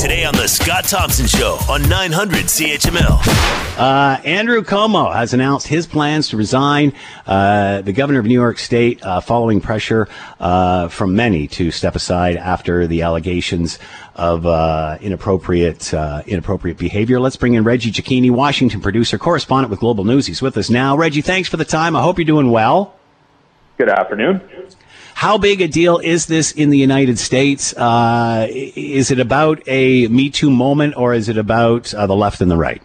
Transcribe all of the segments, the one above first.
Today on The Scott Thompson Show on 900 CHML. Uh, Andrew Cuomo has announced his plans to resign. Uh, the governor of New York State, uh, following pressure uh, from many to step aside after the allegations of uh, inappropriate uh, inappropriate behavior. Let's bring in Reggie Cecchini, Washington producer, correspondent with Global News. He's with us now. Reggie, thanks for the time. I hope you're doing well. Good afternoon. How big a deal is this in the United States? Uh, is it about a Me Too moment or is it about uh, the left and the right?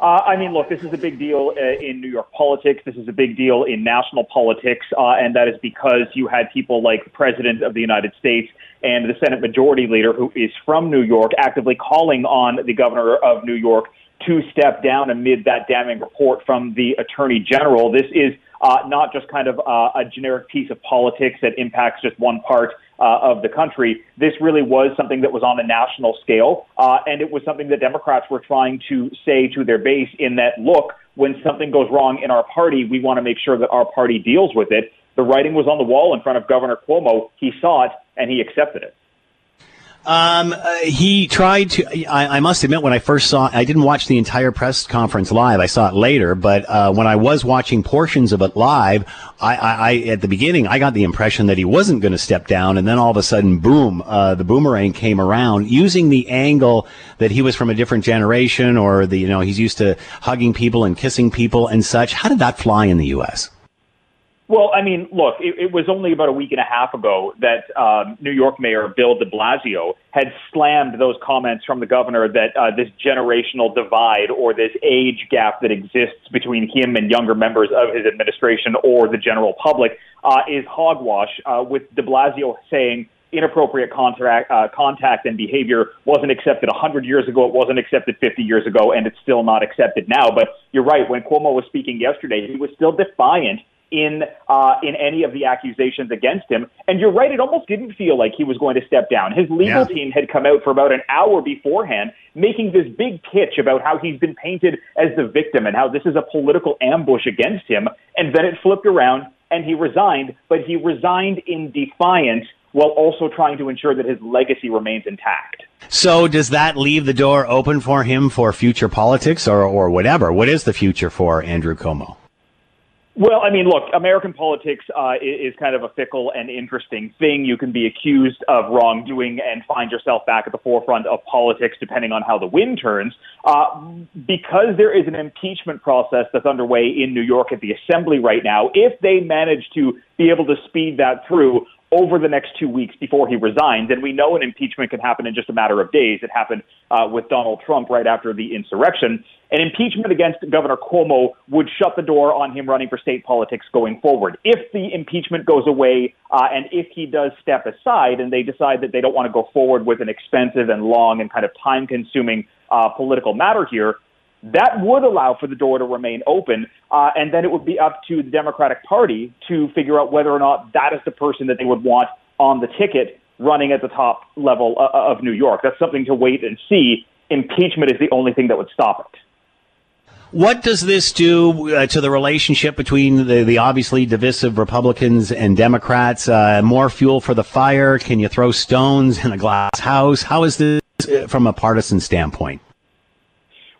Uh, I mean, look, this is a big deal uh, in New York politics. This is a big deal in national politics, uh, and that is because you had people like the President of the United States and the Senate Majority Leader, who is from New York, actively calling on the Governor of New York to step down amid that damning report from the Attorney General. This is uh, not just kind of uh, a generic piece of politics that impacts just one part uh, of the country. This really was something that was on a national scale, uh, and it was something that Democrats were trying to say to their base in that, look, when something goes wrong in our party, we want to make sure that our party deals with it. The writing was on the wall in front of Governor Cuomo. He saw it, and he accepted it. Um, uh, he tried to. I, I, must admit, when I first saw, I didn't watch the entire press conference live. I saw it later, but uh, when I was watching portions of it live, I, I, I at the beginning I got the impression that he wasn't going to step down, and then all of a sudden, boom, uh, the boomerang came around, using the angle that he was from a different generation, or the you know he's used to hugging people and kissing people and such. How did that fly in the U.S.? Well, I mean, look, it, it was only about a week and a half ago that um, New York Mayor Bill de Blasio had slammed those comments from the governor that uh, this generational divide or this age gap that exists between him and younger members of his administration or the general public uh, is hogwash, uh, with de Blasio saying, inappropriate contact, uh, contact and behavior wasn't accepted 100 years ago. It wasn't accepted 50 years ago, and it's still not accepted now. But you're right. When Cuomo was speaking yesterday, he was still defiant in uh, in any of the accusations against him. And you're right; it almost didn't feel like he was going to step down. His legal yeah. team had come out for about an hour beforehand, making this big pitch about how he's been painted as the victim and how this is a political ambush against him. And then it flipped around, and he resigned. But he resigned in defiance while also trying to ensure that his legacy remains intact. So does that leave the door open for him for future politics or, or whatever? What is the future for Andrew Cuomo? Well, I mean, look, American politics uh, is kind of a fickle and interesting thing. You can be accused of wrongdoing and find yourself back at the forefront of politics depending on how the wind turns. Uh, because there is an impeachment process that's underway in New York at the Assembly right now, if they manage to be able to speed that through, over the next two weeks before he resigns. And we know an impeachment can happen in just a matter of days. It happened uh, with Donald Trump right after the insurrection. An impeachment against Governor Cuomo would shut the door on him running for state politics going forward. If the impeachment goes away uh, and if he does step aside and they decide that they don't want to go forward with an expensive and long and kind of time consuming uh, political matter here, that would allow for the door to remain open, uh, and then it would be up to the Democratic Party to figure out whether or not that is the person that they would want on the ticket running at the top level uh, of New York. That's something to wait and see. Impeachment is the only thing that would stop it. What does this do uh, to the relationship between the, the obviously divisive Republicans and Democrats? Uh, more fuel for the fire? Can you throw stones in a glass house? How is this uh, from a partisan standpoint?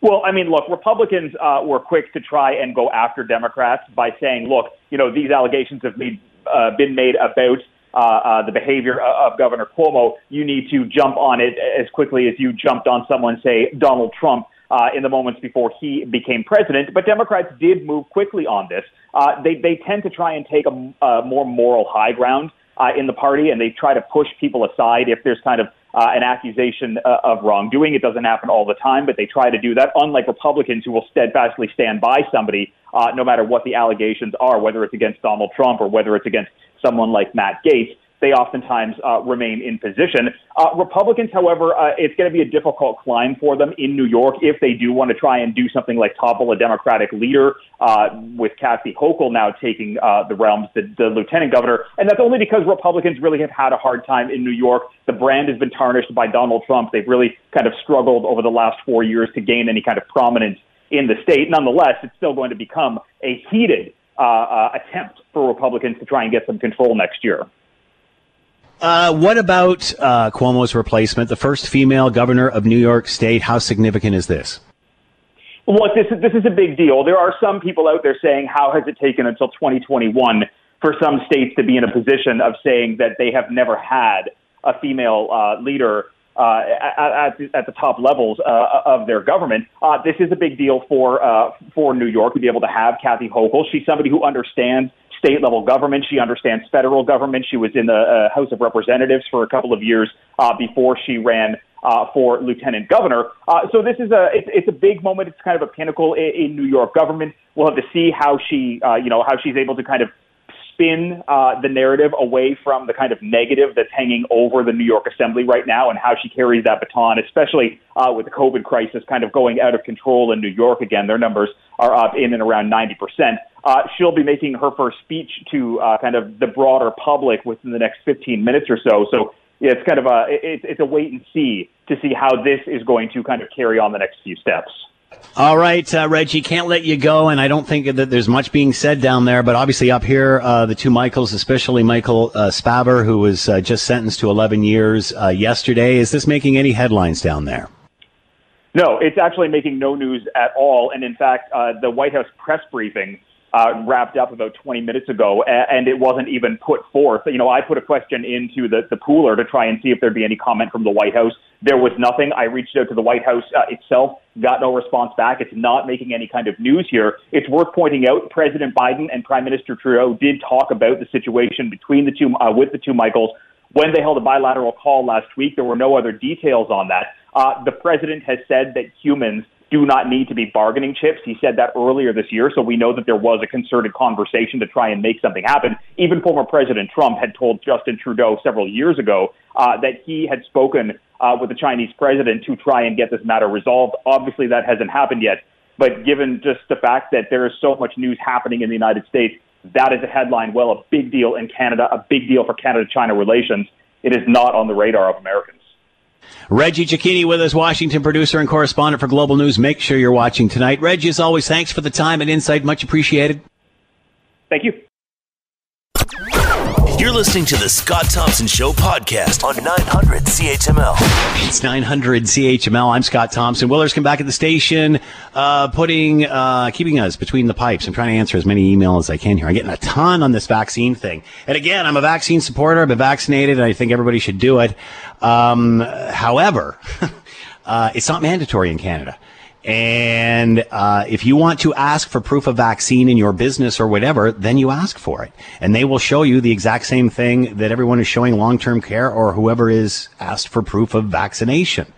Well, I mean, look, Republicans uh, were quick to try and go after Democrats by saying, look, you know, these allegations have made, uh, been made about uh, uh, the behavior of Governor Cuomo. You need to jump on it as quickly as you jumped on someone, say, Donald Trump. Uh, in the moments before he became president, but Democrats did move quickly on this. Uh, they they tend to try and take a, a more moral high ground uh, in the party, and they try to push people aside if there's kind of uh, an accusation uh, of wrongdoing. It doesn't happen all the time, but they try to do that. Unlike Republicans who will steadfastly stand by somebody uh, no matter what the allegations are, whether it's against Donald Trump or whether it's against someone like Matt Gaetz they oftentimes uh, remain in position. Uh, Republicans, however, uh, it's going to be a difficult climb for them in New York if they do want to try and do something like topple a Democratic leader, uh, with Kathy Hochul now taking uh, the realms, the, the lieutenant governor. And that's only because Republicans really have had a hard time in New York. The brand has been tarnished by Donald Trump. They've really kind of struggled over the last four years to gain any kind of prominence in the state. Nonetheless, it's still going to become a heated uh, uh, attempt for Republicans to try and get some control next year. Uh, what about uh, Cuomo's replacement, the first female governor of New York State? How significant is this? Well, this is, this is a big deal. There are some people out there saying, how has it taken until 2021 for some states to be in a position of saying that they have never had a female uh, leader uh, at, at, the top levels uh, of their government. Uh, this is a big deal for uh, for New York to be able to have Kathy Hochul. She's somebody who understands state level government. She understands federal government. She was in the uh, House of Representatives for a couple of years uh, before she ran uh, for lieutenant governor. Uh, so this is a it's, it's a big moment. It's kind of a pinnacle in, in New York government. We'll have to see how she uh, you know how she's able to kind of spin uh, the narrative away from the kind of negative that's hanging over the New York Assembly right now and how she carries that baton, especially uh, with the COVID crisis kind of going out of control in New York again. Their numbers are up in and around 90%. Uh, she'll be making her first speech to uh, kind of the broader public within the next 15 minutes or so. So yeah, it's kind of a it's, it's a wait and see to see how this is going to kind of carry on the next few steps. All right, uh, Reggie, can't let you go, and I don't think that there's much being said down there. But obviously, up here, uh, the two Michaels, especially Michael uh, who was uh, just sentenced to 11 years uh, yesterday, is this making any headlines down there? No, it's actually making no news at all. And in fact, uh, the White House press briefing uh, wrapped up about 20 minutes ago, and it wasn't even put forth. You know, I put a question into the, the pooler to try and see if there'd be any comment from the White House. There was nothing. I reached out to the White House uh, itself, got no response back. It's not making any kind of news here. It's worth pointing out President Biden and Prime Minister Trudeau did talk about the situation between the two, uh, with the two Michaels when they held a bilateral call last week. There were no other details on that. Uh, the president has said that humans do not need to be bargaining chips. He said that earlier this year, so we know that there was a concerted conversation to try and make something happen. Even former President Trump had told Justin Trudeau several years ago uh, that he had spoken uh, with the Chinese president to try and get this matter resolved. Obviously, that hasn't happened yet, but given just the fact that there is so much news happening in the United States, that is a headline. Well, a big deal in Canada, a big deal for Canada China relations. It is not on the radar of Americans. Reggie Cecchini with us, Washington producer and correspondent for Global News. Make sure you're watching tonight. Reggie, as always, thanks for the time and insight. Much appreciated. Thank you. You're listening to the Scott Thompson Show podcast on 900 CHML. It's 900 CHML. I'm Scott Thompson. Willers come back at the station, uh, putting, uh, keeping us between the pipes. I'm trying to answer as many emails as I can here. I'm getting a ton on this vaccine thing. And again, I'm a vaccine supporter. I've been vaccinated and I think everybody should do it. Um, however, uh, it's not mandatory in Canada. And uh, if you want to ask for proof of vaccine in your business or whatever, then you ask for it. And they will show you the exact same thing that everyone is showing long term care or whoever is asked for proof of vaccination.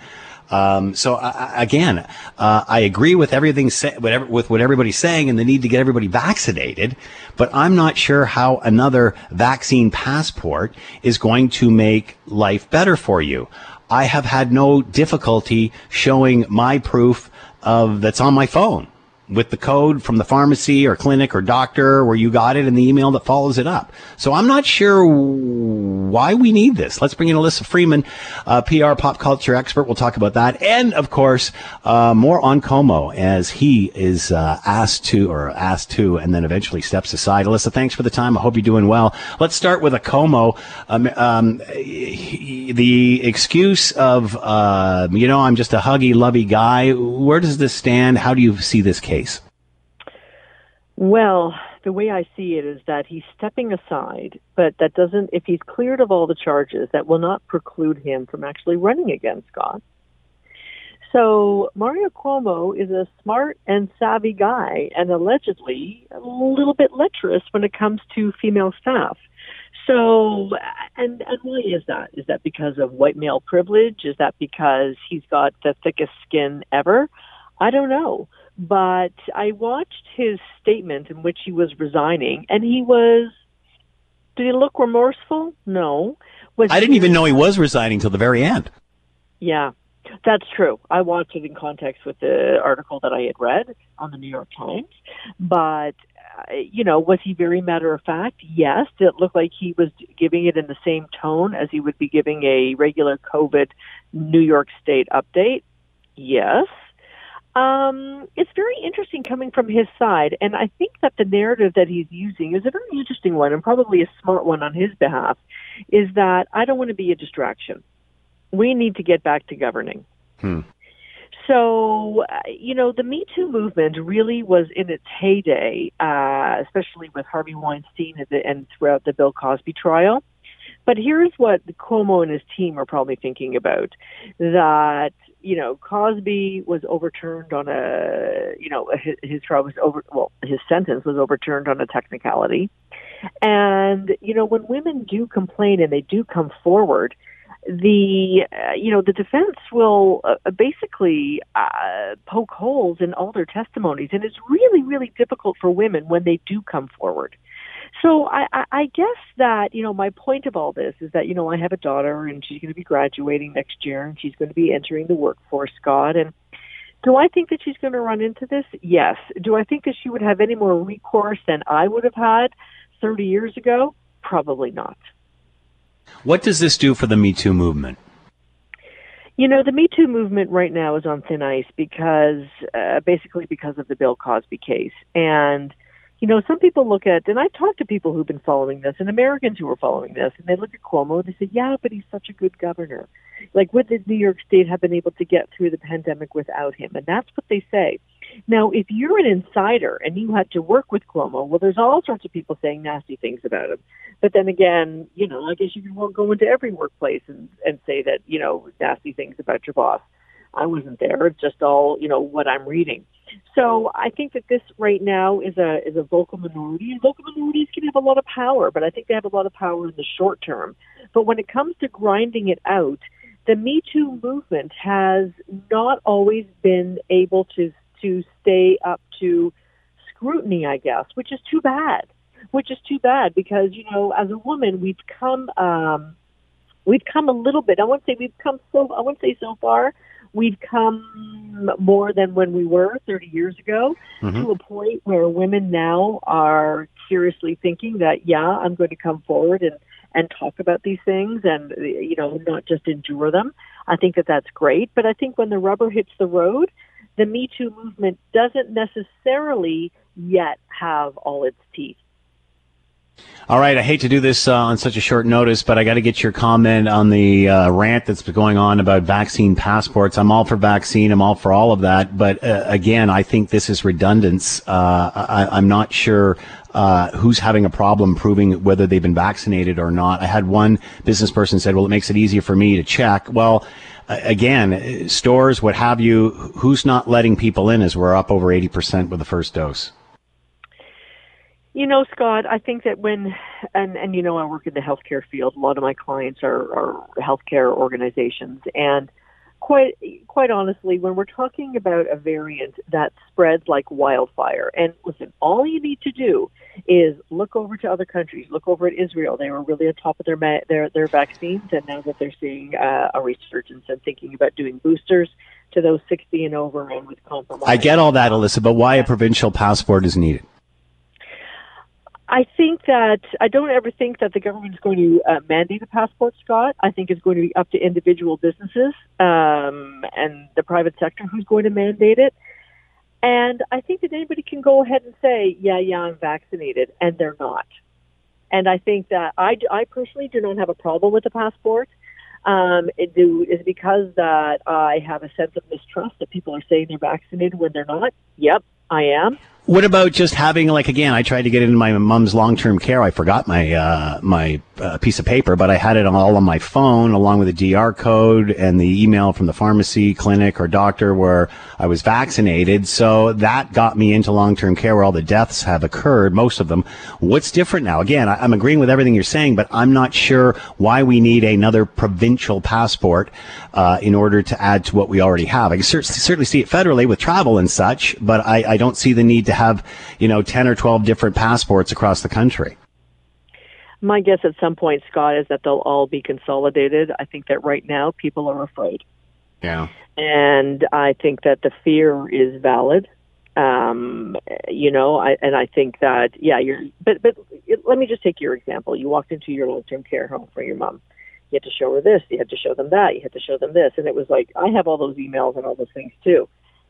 Um, so again, uh, I agree with everything, sa- whatever, with what everybody's saying and the need to get everybody vaccinated, but I'm not sure how another vaccine passport is going to make life better for you. I have had no difficulty showing my proof of that's on my phone with the code from the pharmacy or clinic or doctor where you got it and the email that follows it up. So I'm not sure why we need this. Let's bring in Alyssa Freeman, uh, PR pop culture expert. We'll talk about that. And of course, uh, more on Cuomo as he is uh, asked to or asked to and then eventually steps aside. Alyssa, thanks for the time. I hope you're doing well. Let's start with a Cuomo. Um, um, the excuse of, uh, you know, I'm just a huggy, lovey guy. Where does this stand? How do you see this case? Well, the way I see it is that he's stepping aside, but that doesn't, if he's cleared of all the charges, that will not preclude him from actually running again, Scott. So Mario Cuomo is a smart and savvy guy and allegedly a little bit lecherous when it comes to female staff. So, and, and why is that? Is that because of white male privilege? Is that because he's got the thickest skin ever? I don't know. But I watched his statement in which he was resigning, and he was. Did he look remorseful? No. Was I didn't even know he was resigning till the very end. Yeah, that's true. I watched it in context with the article that I had read on the New York Times. But, uh, you know, was he very matter of fact? Yes. Did it look like he was giving it in the same tone as he would be giving a regular COVID New York State update? Yes. Um, it's very interesting coming from his side, and I think that the narrative that he's using is a very interesting one and probably a smart one on his behalf. Is that I don't want to be a distraction. We need to get back to governing. Hmm. So, uh, you know, the Me Too movement really was in its heyday, uh, especially with Harvey Weinstein and, the, and throughout the Bill Cosby trial. But here's what Cuomo and his team are probably thinking about that you know, Cosby was overturned on a, you know, his, his trial was over, well, his sentence was overturned on a technicality. And, you know, when women do complain and they do come forward, the, uh, you know, the defense will uh, basically uh, poke holes in all their testimonies. And it's really, really difficult for women when they do come forward. So I, I, I guess that, you know, my point of all this is that, you know, I have a daughter and she's going to be graduating next year and she's going to be entering the workforce, Scott. And do I think that she's going to run into this? Yes. Do I think that she would have any more recourse than I would have had 30 years ago? Probably not. What does this do for the Me Too movement? You know, the Me Too movement right now is on thin ice because, uh, basically because of the Bill Cosby case. And, you know, some people look at, and I've talked to people who've been following this, and Americans who are following this, and they look at Cuomo and they say, yeah, but he's such a good governor. Like, would the New York State have been able to get through the pandemic without him? And that's what they say. Now, if you're an insider and you had to work with Cuomo, well, there's all sorts of people saying nasty things about him. But then again, you know, I guess you won't go into every workplace and, and say that, you know, nasty things about your boss. I wasn't there. It's just all, you know, what I'm reading. So I think that this right now is a is a vocal minority, and vocal minorities can have a lot of power, but I think they have a lot of power in the short term. But when it comes to grinding it out, the Me Too movement has not always been able to to stay up to scrutiny, I guess, which is too bad. Which is too bad because you know, as a woman, we've come um, we've come a little bit. I won't say we've come so. I won't say so far, we've come more than when we were 30 years ago mm-hmm. to a point where women now are seriously thinking that, yeah, I'm going to come forward and, and talk about these things and, you know, not just endure them. I think that that's great. But I think when the rubber hits the road, the Me Too movement doesn't necessarily yet have all its teeth. All right, I hate to do this uh, on such a short notice, but I got to get your comment on the uh, rant that's been going on about vaccine passports. I'm all for vaccine. I'm all for all of that, but uh, again, I think this is redundance. Uh, I, am not sure uh, who's having a problem proving whether they've been vaccinated or not. I had one business person said, "Well, it makes it easier for me to check." Well. Again, stores, what have you, who's not letting people in as we're up over 80% with the first dose? You know, Scott, I think that when, and, and you know, I work in the healthcare field, a lot of my clients are, are healthcare organizations. And quite, quite honestly, when we're talking about a variant that spreads like wildfire, and listen, all you need to do is look over to other countries, look over at Israel. They were really on top of their, their, their vaccines, and now that they're seeing uh, a resurgence and thinking about doing boosters to those 60 and over and with compromise. I get all that, Alyssa, but why a provincial passport is needed? I think that I don't ever think that the government is going to uh, mandate a passport, Scott. I think it's going to be up to individual businesses um, and the private sector who's going to mandate it. And I think that anybody can go ahead and say, "Yeah, yeah, I'm vaccinated," and they're not. And I think that I, I personally do not have a problem with the passport. Um, it do is because that I have a sense of mistrust that people are saying they're vaccinated when they're not. Yep, I am. What about just having like again? I tried to get into my mom's long term care. I forgot my uh, my uh, piece of paper, but I had it all on my phone along with the QR code and the email from the pharmacy clinic or doctor where I was vaccinated. So that got me into long term care where all the deaths have occurred, most of them. What's different now? Again, I, am agreeing with everything you're saying, but I'm not sure why we need another provincial passport uh, in order to add to what we already have. I can certainly see it federally with travel and such, but I, I don't see the need to have, you know, 10 or 12 different passports across the country. My guess at some point, Scott, is that they'll all be consolidated. I think that right now people are afraid. Yeah. And I think that the fear is valid. Um, you know, I, and I think that, yeah, you're, but, but let me just take your example. You walked into your long-term care home for your mom. You had to show her this. You had to show them that. You had to show them this. And it was like, I have all those emails and all those things too.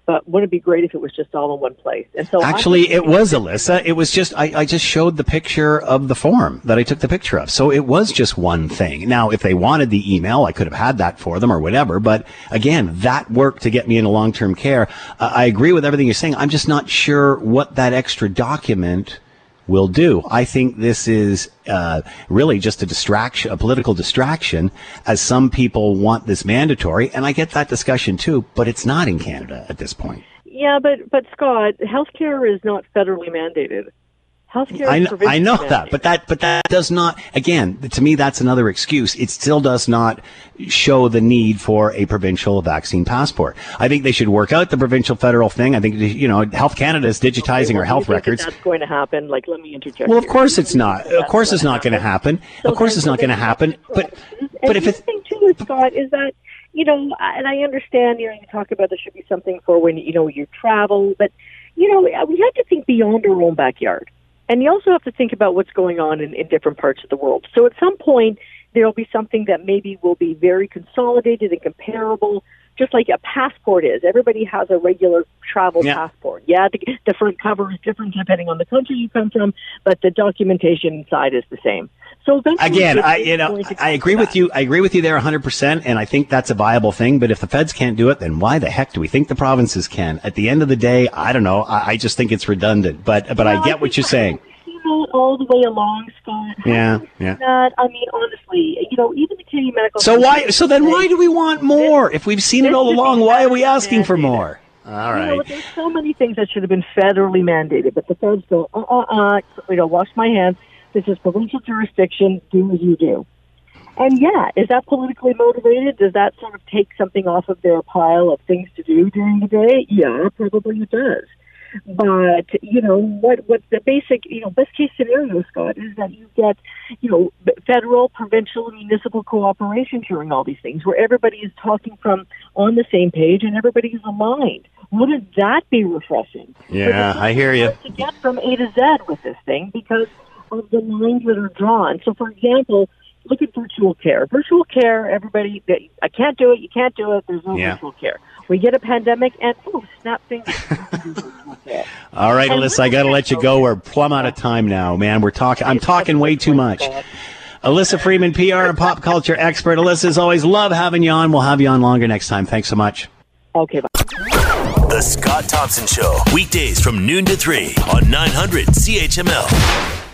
But wouldn't it be great if it was just all in one place? And so actually, it was Alyssa. It was just I, I just showed the picture of the form that I took the picture of, so it was just one thing. Now, if they wanted the email, I could have had that for them or whatever. But again, that worked to get me into long term care. Uh, I agree with everything you're saying. I'm just not sure what that extra document will do. I think this is uh, really just a distraction, a political distraction, as some people want this mandatory, and I get that discussion too. But it's not in Canada at this point. Yeah, but but Scott, healthcare is not federally mandated. Healthcare I know, I know that, but that but that does not. Again, to me, that's another excuse. It still does not show the need for a provincial vaccine passport. I think they should work out the provincial federal thing. I think you know, Health Canada is digitizing okay, well, our health records. That's going to happen. Like, let me interject. Well, of course it's not. Of course it's not going to happen. Of course it's not going to happen. But but if it's The thing too, Scott, is that you know, and I understand you know you talk about there should be something for when you know you travel, but you know we have to think beyond our own backyard and you also have to think about what's going on in, in different parts of the world. So at some point, there'll be something that maybe will be very consolidated and comparable, just like a passport is. Everybody has a regular travel yeah. passport. Yeah, the, the front cover is different depending on the country you come from, but the documentation inside is the same. So again, I you know I agree with you. I agree with you there 100, percent and I think that's a viable thing. But if the feds can't do it, then why the heck do we think the provinces can? At the end of the day, I don't know. I, I just think it's redundant. But but well, I get I what you're saying all the way along, Scott. Yeah, yeah. Not, I mean, honestly, you know, even the Canadian Medical. So why? So then, why do we want more? If we've seen it all along, why are we asking for more? All right. You know, there's so many things that should have been federally mandated, but the feds go, uh, uh, uh, you know, wash my hands. This is provincial jurisdiction. Do as you do. And yeah, is that politically motivated? Does that sort of take something off of their pile of things to do during the day? Yeah, probably it does. But you know what? What the basic you know best case scenario, Scott, is that you get you know federal, provincial, municipal cooperation during all these things, where everybody is talking from on the same page and everybody is aligned. Wouldn't that be refreshing? Yeah, I hear you. To get from A to Z with this thing because of the lines that are drawn. So, for example, look at virtual care. Virtual care, everybody, I can't do it, you can't do it, there's no yeah. virtual care. We get a pandemic and, oh, snap fingers. All right, and Alyssa, I got to let you go. We're plumb out of time now, man. We're talking, I'm talking way too much. Alyssa Freeman, PR and pop culture expert. Alyssa, as always, love having you on. We'll have you on longer next time. Thanks so much. Okay, bye. The Scott Thompson Show, weekdays from noon to 3 on 900 CHML.